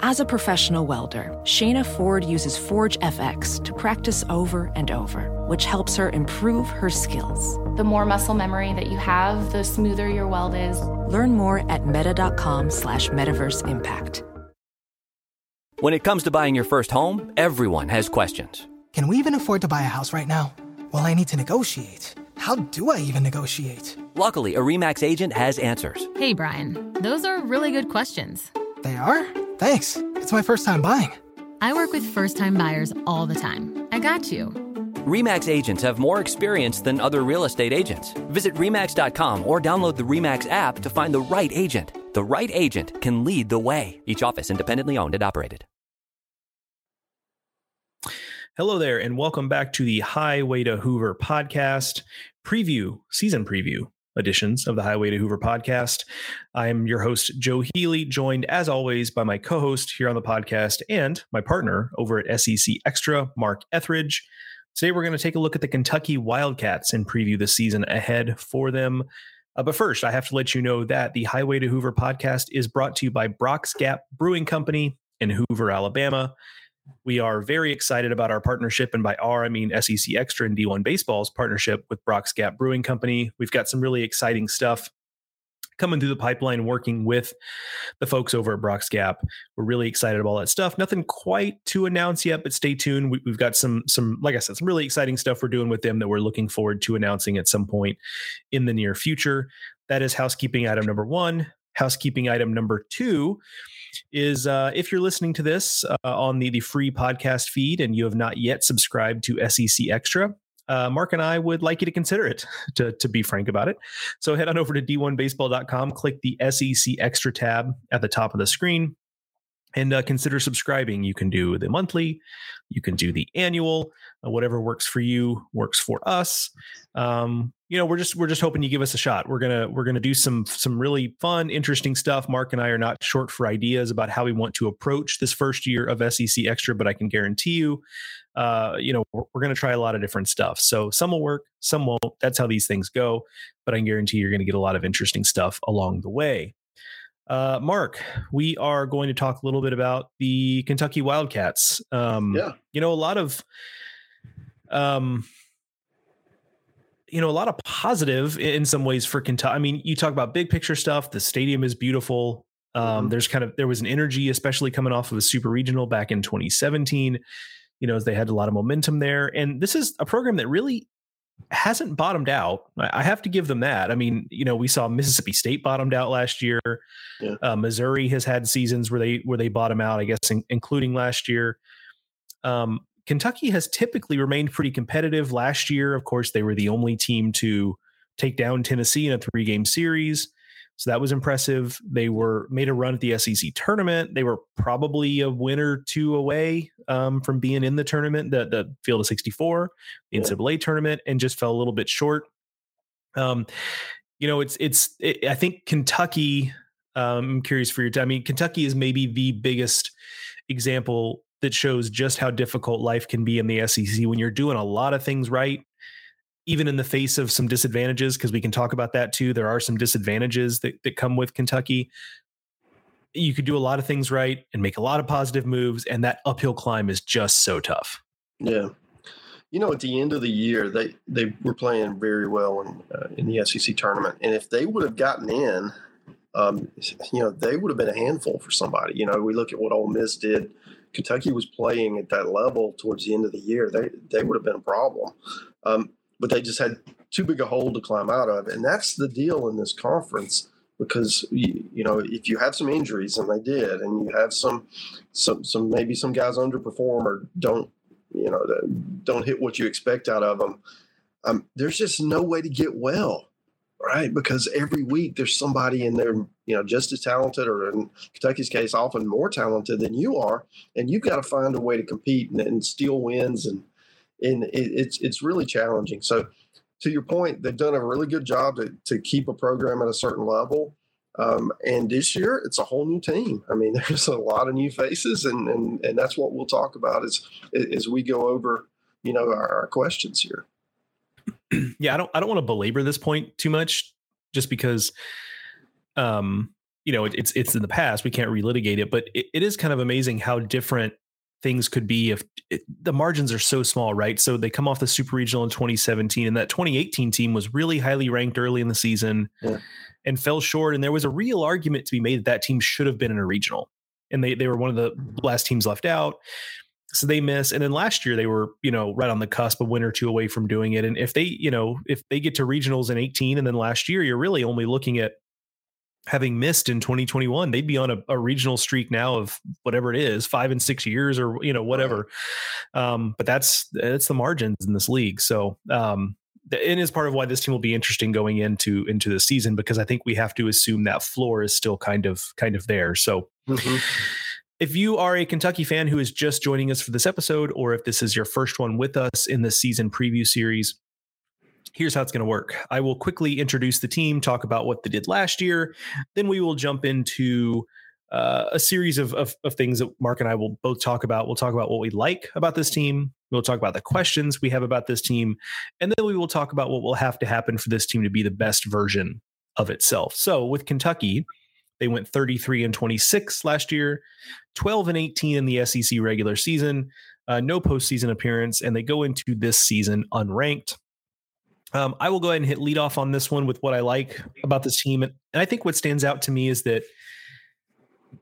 As a professional welder, Shayna Ford uses Forge FX to practice over and over, which helps her improve her skills. The more muscle memory that you have, the smoother your weld is. Learn more at meta.com slash metaverse impact. When it comes to buying your first home, everyone has questions. Can we even afford to buy a house right now? Well, I need to negotiate. How do I even negotiate? Luckily, a REMAX agent has answers. Hey, Brian, those are really good questions. They are? Thanks. It's my first time buying. I work with first time buyers all the time. I got you. REMAX agents have more experience than other real estate agents. Visit REMAX.com or download the REMAX app to find the right agent. The right agent can lead the way. Each office independently owned and operated. Hello there, and welcome back to the Highway to Hoover podcast preview, season preview editions of the Highway to Hoover podcast. I'm your host, Joe Healy, joined as always by my co host here on the podcast and my partner over at SEC Extra, Mark Etheridge. Today, we're going to take a look at the Kentucky Wildcats and preview the season ahead for them. Uh, but first, I have to let you know that the Highway to Hoover podcast is brought to you by Brock's Gap Brewing Company in Hoover, Alabama. We are very excited about our partnership, and by our, I mean SEC Extra and D1 Baseball's partnership with Brock's Gap Brewing Company. We've got some really exciting stuff coming through the pipeline, working with the folks over at Brock's Gap. We're really excited about all that stuff. Nothing quite to announce yet, but stay tuned. We, have got some, some, like I said, some really exciting stuff we're doing with them that we're looking forward to announcing at some point in the near future. That is housekeeping item number one. Housekeeping item number two is uh, if you're listening to this uh, on the, the free podcast feed and you have not yet subscribed to SEC Extra, uh, Mark and I would like you to consider it, to, to be frank about it. So head on over to d1baseball.com, click the SEC Extra tab at the top of the screen, and uh, consider subscribing. You can do the monthly, you can do the annual, uh, whatever works for you works for us. Um, you know, we're just we're just hoping you give us a shot. We're gonna we're gonna do some some really fun, interesting stuff. Mark and I are not short for ideas about how we want to approach this first year of SEC Extra, but I can guarantee you, uh, you know, we're, we're gonna try a lot of different stuff. So some will work, some won't. That's how these things go. But I guarantee you're gonna get a lot of interesting stuff along the way. Uh, Mark, we are going to talk a little bit about the Kentucky Wildcats. Um, yeah. You know, a lot of, um, you know, a lot of positive in some ways for Kentucky. I mean, you talk about big picture stuff. The stadium is beautiful. Um, mm-hmm. There's kind of there was an energy, especially coming off of a super regional back in 2017. You know, as they had a lot of momentum there, and this is a program that really hasn't bottomed out. I have to give them that. I mean, you know, we saw Mississippi State bottomed out last year. Yeah. Uh, Missouri has had seasons where they where they bottom out. I guess, in, including last year. Um, Kentucky has typically remained pretty competitive. Last year, of course, they were the only team to take down Tennessee in a three game series. So that was impressive. They were made a run at the SEC tournament. They were probably a win or two away um, from being in the tournament, the, the field of 64, the NCAA tournament, and just fell a little bit short. Um, you know, it's, it's, it, I think Kentucky, um, I'm curious for your time. I mean, Kentucky is maybe the biggest example that shows just how difficult life can be in the SEC when you're doing a lot of things right even in the face of some disadvantages, because we can talk about that too. There are some disadvantages that, that come with Kentucky. You could do a lot of things right and make a lot of positive moves, and that uphill climb is just so tough. Yeah. You know, at the end of the year, they, they were playing very well in, uh, in the SEC tournament. And if they would have gotten in, um, you know, they would have been a handful for somebody. You know, we look at what Ole Miss did. Kentucky was playing at that level towards the end of the year. They they would have been a problem. Um, but they just had too big a hole to climb out of. And that's the deal in this conference because you, know if you have some injuries and they did, and you have some some some maybe some guys underperform or don't you know don't hit what you expect out of them. Um, there's just no way to get well, right? Because every week there's somebody in there, you know, just as talented, or in Kentucky's case, often more talented than you are, and you've got to find a way to compete and, and steal wins and and it, it's it's really challenging. So, to your point, they've done a really good job to to keep a program at a certain level. Um, and this year, it's a whole new team. I mean, there's a lot of new faces, and and and that's what we'll talk about as as we go over, you know, our, our questions here. yeah, I don't I don't want to belabor this point too much, just because, um, you know, it, it's it's in the past. We can't relitigate it, but it, it is kind of amazing how different things could be if it, the margins are so small, right? So they come off the super regional in 2017, and that 2018 team was really highly ranked early in the season yeah. and fell short. And there was a real argument to be made that that team should have been in a regional, and they they were one of the last teams left out. So they miss, and then last year they were, you know, right on the cusp, a win or two away from doing it. And if they, you know, if they get to regionals in 18, and then last year you're really only looking at having missed in 2021 they'd be on a, a, regional streak now of whatever it is five and six years or you know whatever. Um, but that's that's the margins in this league. So um, it is part of why this team will be interesting going into into the season because i think we have to assume that floor is still kind of kind of there. So mm-hmm. if you are a kentucky fan who is just joining us for this episode or if this is your first one with us in the season preview series here's how it's going to work. I will quickly introduce the team, talk about what they did last year. Then we will jump into uh, a series of, of, of things that Mark and I will both talk about. We'll talk about what we like about this team. We'll talk about the questions we have about this team, and then we will talk about what will have to happen for this team to be the best version of itself. So with Kentucky, they went 33 and 26 last year, 12 and 18 in the SEC regular season, uh, no postseason appearance, and they go into this season unranked. Um, I will go ahead and hit lead off on this one with what I like about this team. And I think what stands out to me is that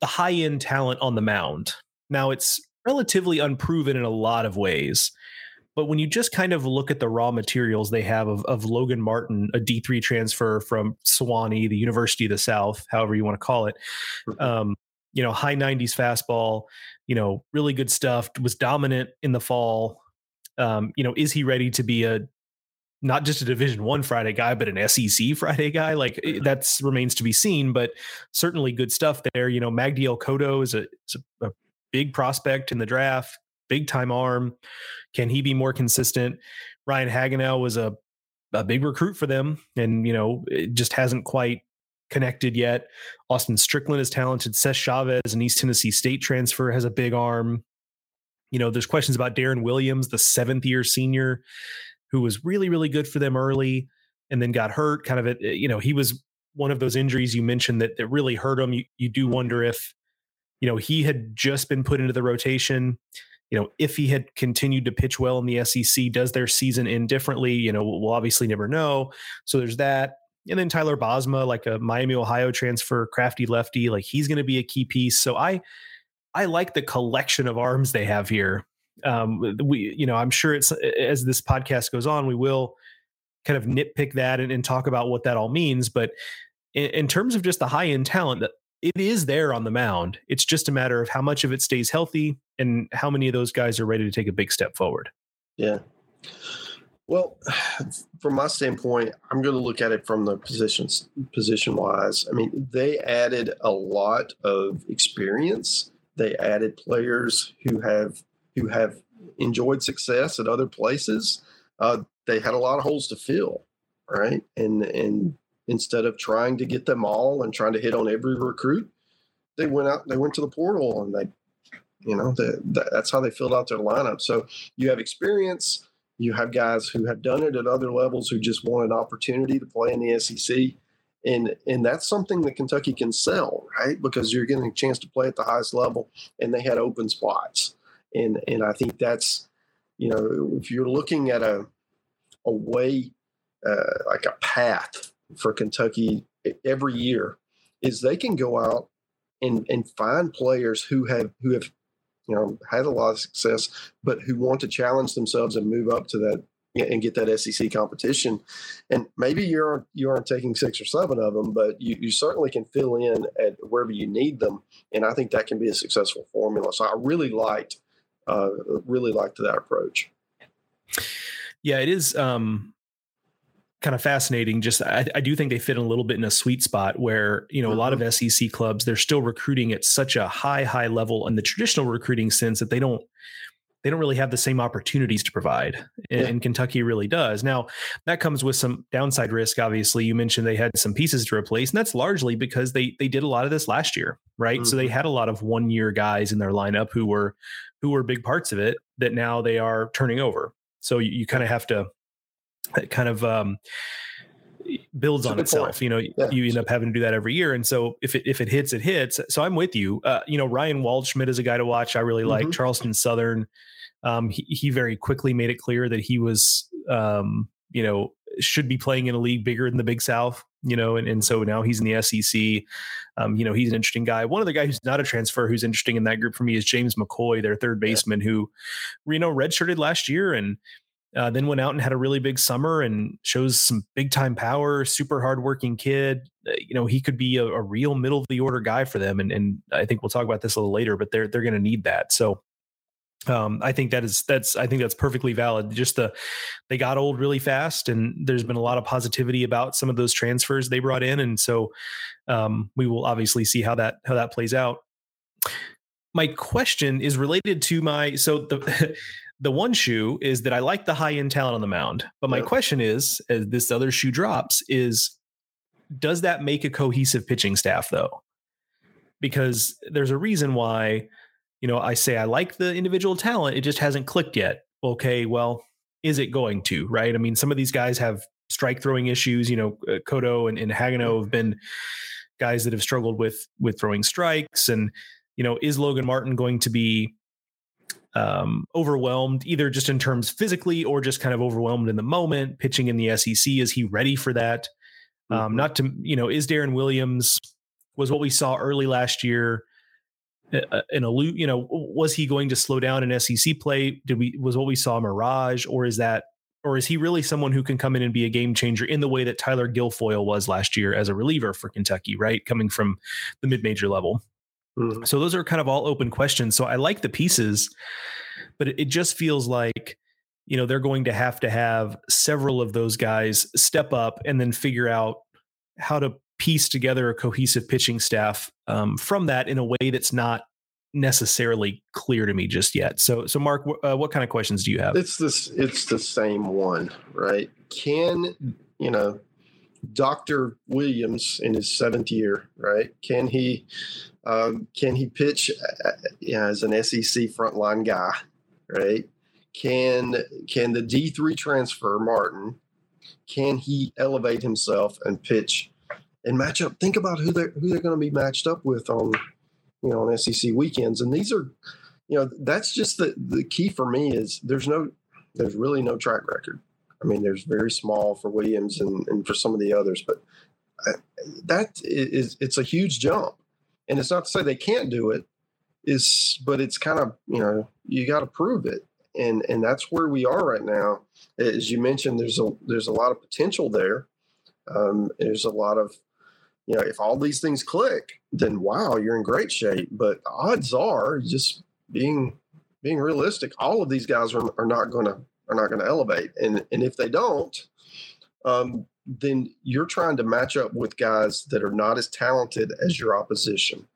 the high end talent on the mound. Now, it's relatively unproven in a lot of ways. But when you just kind of look at the raw materials they have of, of Logan Martin, a D3 transfer from Sewanee, the University of the South, however you want to call it, um, you know, high 90s fastball, you know, really good stuff, was dominant in the fall. Um, you know, is he ready to be a not just a division one friday guy but an sec friday guy like eh, that's remains to be seen but certainly good stuff there. You know magdiel cotto is a, is a, a big prospect in the draft big time arm. Can he be more consistent? Ryan hagenow was a, a big recruit for them and you know it just hasn't quite connected yet. Austin strickland is talented. Seth chavez an east tennessee state transfer has a big arm. You know there's questions about darren williams the seventh year senior who was really, really good for them early and then got hurt. Kind of, a, you know, he was one of those injuries you mentioned that, that really hurt him. You, you do wonder if, you know, he had just been put into the rotation. You know, if he had continued to pitch well in the SEC, does their season end differently? You know, we'll obviously never know. So there's that. And then Tyler Bosma, like a Miami, Ohio transfer, crafty lefty, like he's going to be a key piece. So I, I like the collection of arms they have here um, we, you know, I'm sure it's as this podcast goes on, we will kind of nitpick that and, and talk about what that all means. But in, in terms of just the high end talent, that it is there on the mound. It's just a matter of how much of it stays healthy and how many of those guys are ready to take a big step forward. Yeah. Well, from my standpoint, I'm going to look at it from the positions position wise. I mean, they added a lot of experience. They added players who have who have enjoyed success at other places, uh, they had a lot of holes to fill, right? And and instead of trying to get them all and trying to hit on every recruit, they went out, they went to the portal, and they, you know, the, the, that's how they filled out their lineup. So you have experience. You have guys who have done it at other levels who just want an opportunity to play in the SEC and and that's something that Kentucky can sell, right? Because you're getting a chance to play at the highest level, and they had open spots and and I think that's you know if you're looking at a a way uh, like a path for Kentucky every year is they can go out and and find players who have who have you know had a lot of success but who want to challenge themselves and move up to that and get that SEC competition. And maybe you aren't you aren't taking six or seven of them, but you, you certainly can fill in at wherever you need them. And I think that can be a successful formula. So I really liked uh, really liked that approach. Yeah, it is um, kind of fascinating. Just I, I, do think they fit in a little bit in a sweet spot where you know mm-hmm. a lot of mm-hmm. SEC clubs they're still recruiting at such a high high level in the traditional recruiting sense that they don't they don't really have the same opportunities to provide and, yeah. kentucky really does now that comes with some downside risk obviously you mentioned they had some pieces to replace and that's largely because they they did a lot of this last year right mm-hmm. so they mm-hmm. had a lot of one year guys in their lineup who were who were big parts of it that now they are turning over. So you, you kind of have to kind of um, builds on itself. Point. You know, yeah. you end up having to do that every year. And so if it if it hits, it hits. So I'm with you. Uh, you know, Ryan Waldschmidt is a guy to watch. I really like mm-hmm. Charleston Southern. Um, he, he very quickly made it clear that he was, um, you know, should be playing in a league bigger than the Big South. You know, and, and so now he's in the SEC. Um, you know, he's an interesting guy. One of the guys who's not a transfer who's interesting in that group for me is James McCoy, their third baseman, yeah. who, you know, redshirted last year and uh, then went out and had a really big summer and shows some big time power. Super hardworking kid. Uh, you know, he could be a, a, real middle of the order guy for them. And, and I think we'll talk about this a little later, but they're they're going to need that. So um, I think that is that's I think that's perfectly valid. Just the they got old really fast, and there's been a lot of positivity about some of those transfers they brought in, and so um, we will obviously see how that how that plays out. My question is related to my so the the one shoe is that I like the high end talent on the mound. But my question is, as this other shoe drops, is does that make a cohesive pitching staff though? Because there's a reason why, you know, I say I like the individual talent, it just hasn't clicked yet. Okay, well, is it going to? Right? I mean, some of these guys have strike throwing issues. You know, uh, Cotto and, and Hagenow have been guys that have struggled with with throwing strikes, and you know, is Logan Martin going to be um, overwhelmed, either just in terms physically or just kind of overwhelmed in the moment. Pitching in the SEC, is he ready for that? Um, mm-hmm. not to, you know, is Darren Williams was what we saw early last year in a loop, you know, was he going to slow down in SEC play? Did we was what we saw mirage, or is that, or is he really someone who can come in and be a game changer in the way that Tyler Guilfoyle was last year as a reliever for Kentucky, right, coming from the mid major level? Mm-hmm. So those are kind of all open questions. So I like the pieces, but it, it just feels like you know they're going to have to have several of those guys step up and then figure out how to piece together a cohesive pitching staff um, from that in a way that's not necessarily clear to me just yet. So, so Mark, uh, what kind of questions do you have? It's this. It's the same one, right? Can you know Dr. Williams in his seventh year, right? Can he um, can he pitch uh, uh as an SEC frontline guy, right? Can can the D three transfer Martin? Can he elevate himself and pitch and match up? Think about who they're who they're going to be matched up with on you know on SEC weekends, and these are you know that's just the the key for me is there's no there's really no track record. I mean, there's very small for Williams and, and for some of the others, but I, that is it's a huge jump and it's not to say they can't do it is but it's kind of you know you got to prove it. And and that's where we are right now. As you mentioned there's a there's a lot of potential there. Um, there's a lot of you know if all these things click then wow you're in great shape. But odds are just being being realistic all of these guys are, are not going to are not going to elevate. And and if they don't um, then you're trying to match up with guys that are not as talented as your opposition,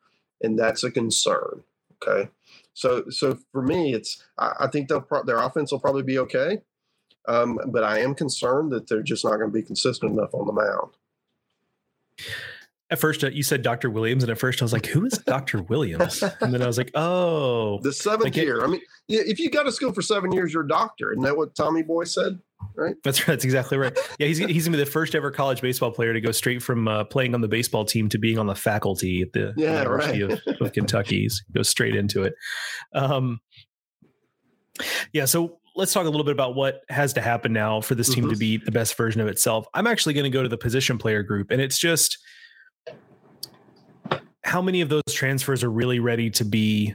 and that's a concern. Okay, so so for me, it's I, I think they'll pro- their offense will probably be okay, um, but I am concerned that they're just not going to be consistent enough on the mound at first uh, you said Dr. Williams, and at first I was like, "Who is Dr. Williams?" And then I was like, "Oh, the seventh like year." It, I mean, if you got to school for seven years, you're a doctor. Isn't that what Tommy Boy said? Right. That's right. That's exactly right. Yeah, he's he's gonna be the first ever college baseball player to go straight from uh, playing on the baseball team to being on the faculty at the yeah, University right. of, of Kentucky. He's goes straight into it. Um, yeah. So let's talk a little bit about what has to happen now for this team mm-hmm. to be the best version of itself. I'm actually going to go to the position player group, and it's just how many of those transfers are really ready to be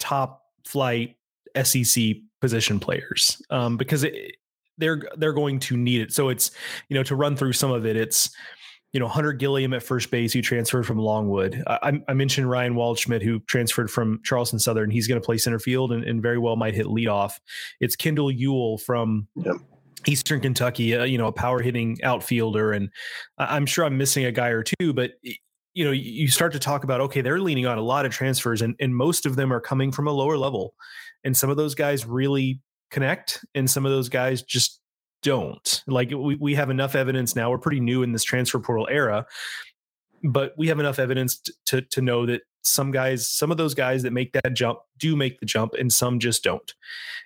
top flight SEC position players? Um, because it, they're they're going to need it. So it's you know to run through some of it. It's you know Hunter Gilliam at first base who transferred from Longwood. I, I mentioned Ryan Waldschmidt who transferred from Charleston Southern. He's going to play center field and, and, very well might hit leadoff. It's Kendall Ewell from. Yep. Eastern Kentucky, uh, you know, a power hitting outfielder, and I'm sure I'm missing a guy or two, but you know, you start to talk about, okay, they're leaning on a lot of transfers and, and most of them are coming from a lower level. And some of those guys really connect and some of those guys just don't. Like we, we have enough evidence now. We're pretty new in this transfer portal era, but we have enough evidence to, to know that some guys, some of those guys that make that jump do make the jump, and some just don't.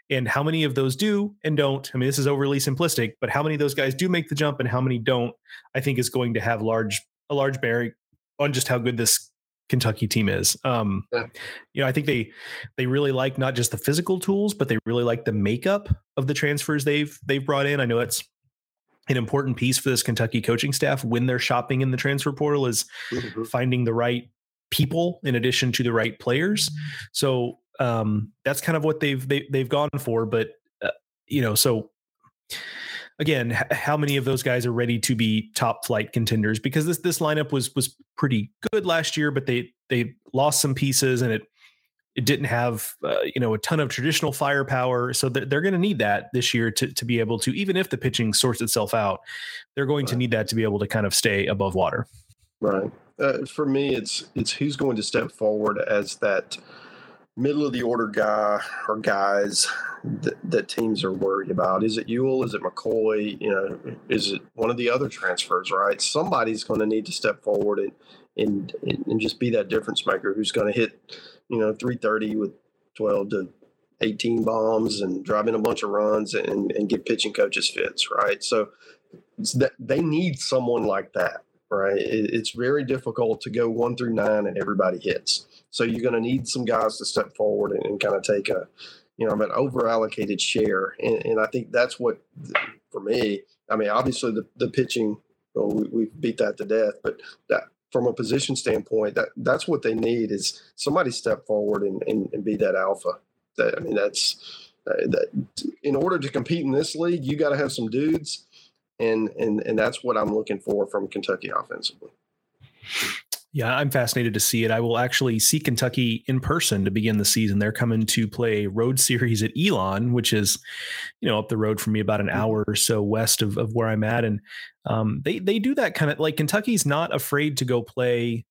And how many of those do and don't? I mean, this is overly simplistic, but how many of those guys do make the jump and how many don't? I think is going to have large a large bearing on just how good this Kentucky team is. Um, yeah. You know, I think they they really like not just the physical tools, but they really like the makeup of the transfers they've they've brought in. I know it's an important piece for this Kentucky coaching staff when they're shopping in the transfer portal is mm-hmm. finding the right people in addition to the right players. So um, that's kind of what they've they, have they have gone for. But uh, you know, so again, h- how many of those guys are ready to be top flight contenders? Because this this lineup was was pretty good last year, but they they lost some pieces and it it didn't have uh, you know a ton of traditional firepower so they're, they're going to need that this year to, to be able to even if the pitching sorts itself out they're going right. to need that to be able to kind of stay above water right uh, for me it's it's who's going to step forward as that middle of the order guy or guys that, that teams are worried about. Is it Ewell? Is it McCoy? You know, is it one of the other transfers? Right, somebody's going to need to step forward and and and just be that difference maker who's going to hit you know 330 with 12 to 18 bombs and driving a bunch of runs and, and get pitching coaches fits right so that they need someone like that right it, it's very difficult to go one through nine and everybody hits so you're going to need some guys to step forward and, and kind of take a you know an over allocated share and, and, i think that's what for me i mean obviously the, the pitching well, we, we beat that to death but that from a position standpoint, that that's what they need is somebody step forward and, and, and be that alpha. That I mean, that's uh, that. In order to compete in this league, you got to have some dudes, and and and that's what I'm looking for from Kentucky offensively. Yeah, I'm fascinated to see it. I will actually see Kentucky in person to begin the season. They're coming to play road series at Elon, which is, you know, up the road from me about an mm-hmm. hour or so west of, of where I'm at. And um, they they do that kind of like Kentucky's not afraid to go play,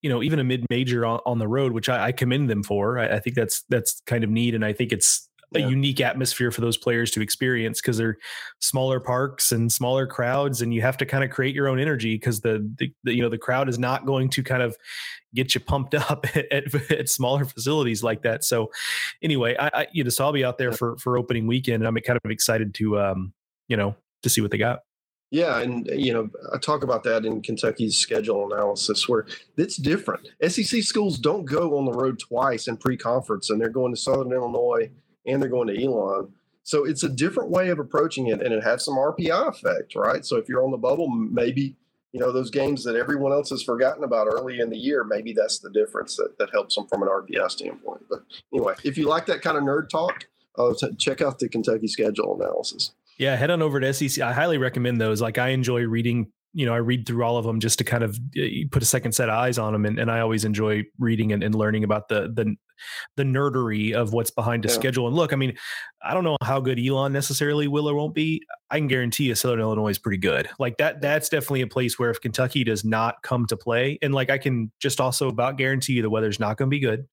you know, even a mid major on, on, the road, which I, I commend them for. I, I think that's that's kind of neat, and I think it's a yeah. unique atmosphere for those players to experience because they're smaller parks and smaller crowds and you have to kind of create your own energy because the, the, the, you know the crowd is not going to kind of get you pumped up at, at, at smaller facilities like that so anyway I, I, you know so i'll be out there for for opening weekend and i'm kind of excited to um you know to see what they got yeah, and you know, I talk about that in Kentucky's schedule analysis where it's different. SEC schools don't go on the road twice in pre-conference, and they're going to Southern Illinois and they're going to Elon. So it's a different way of approaching it, and it has some RPI effect, right? So if you're on the bubble, maybe you know those games that everyone else has forgotten about early in the year. Maybe that's the difference that, that helps them from an RPI standpoint. But anyway, if you like that kind of nerd talk, uh, check out the Kentucky schedule analysis. Yeah, head on over to SEC. I highly recommend those. Like I enjoy reading you know, I read through all of them just to kind of eh, put a second set of eyes on them, and, and I always enjoy reading and, and learning about the the the nerdery of what's behind a yeah. schedule. And look, I mean, I don't know how good Elon necessarily will or won't be. I can guarantee you, Southern Illinois is pretty good. Like that, that's definitely a place where if Kentucky does not come to play, and like I can just also about guarantee you the weather's not going to be good.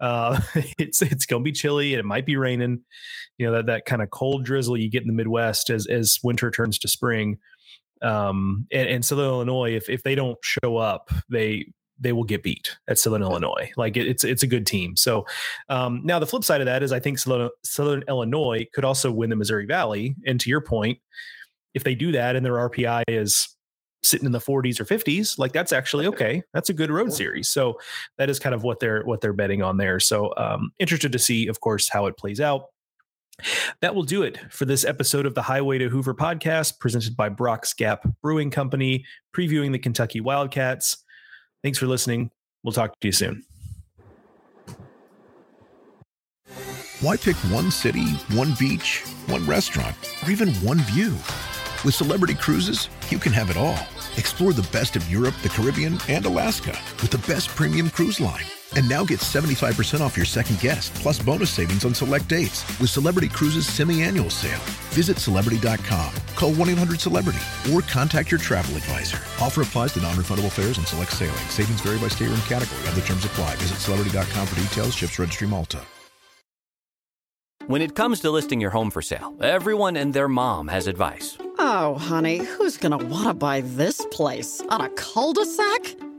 Uh, it's it's going to be chilly and it might be raining. You know that that kind of cold drizzle you get in the Midwest as as winter turns to spring um, and, and Southern Illinois, if if they don't show up, they they will get beat at Southern Illinois. Like it, it's it's a good team. So um, now the flip side of that is I think Southern, Southern Illinois could also win the Missouri Valley. And to your point, if they do that and their RPI is sitting in the 40s or 50s, like that's actually okay. That's a good road series. So that is kind of what they're what they're betting on there. So um, interested to see, of course, how it plays out. That will do it for this episode of the Highway to Hoover podcast, presented by Brock's Gap Brewing Company, previewing the Kentucky Wildcats. Thanks for listening. We'll talk to you soon. Why pick one city, one beach, one restaurant, or even one view? With Celebrity Cruises, you can have it all. Explore the best of Europe, the Caribbean, and Alaska with the best premium cruise line and now get 75% off your second guest, plus bonus savings on select dates with Celebrity Cruises semi-annual sale. Visit Celebrity.com, call 1-800-CELEBRITY, or contact your travel advisor. Offer applies to non-refundable fares and select sailing. Savings vary by state room category. Other terms apply. Visit Celebrity.com for details. Ships Registry Malta. When it comes to listing your home for sale, everyone and their mom has advice. Oh, honey, who's going to want to buy this place? On a cul-de-sac?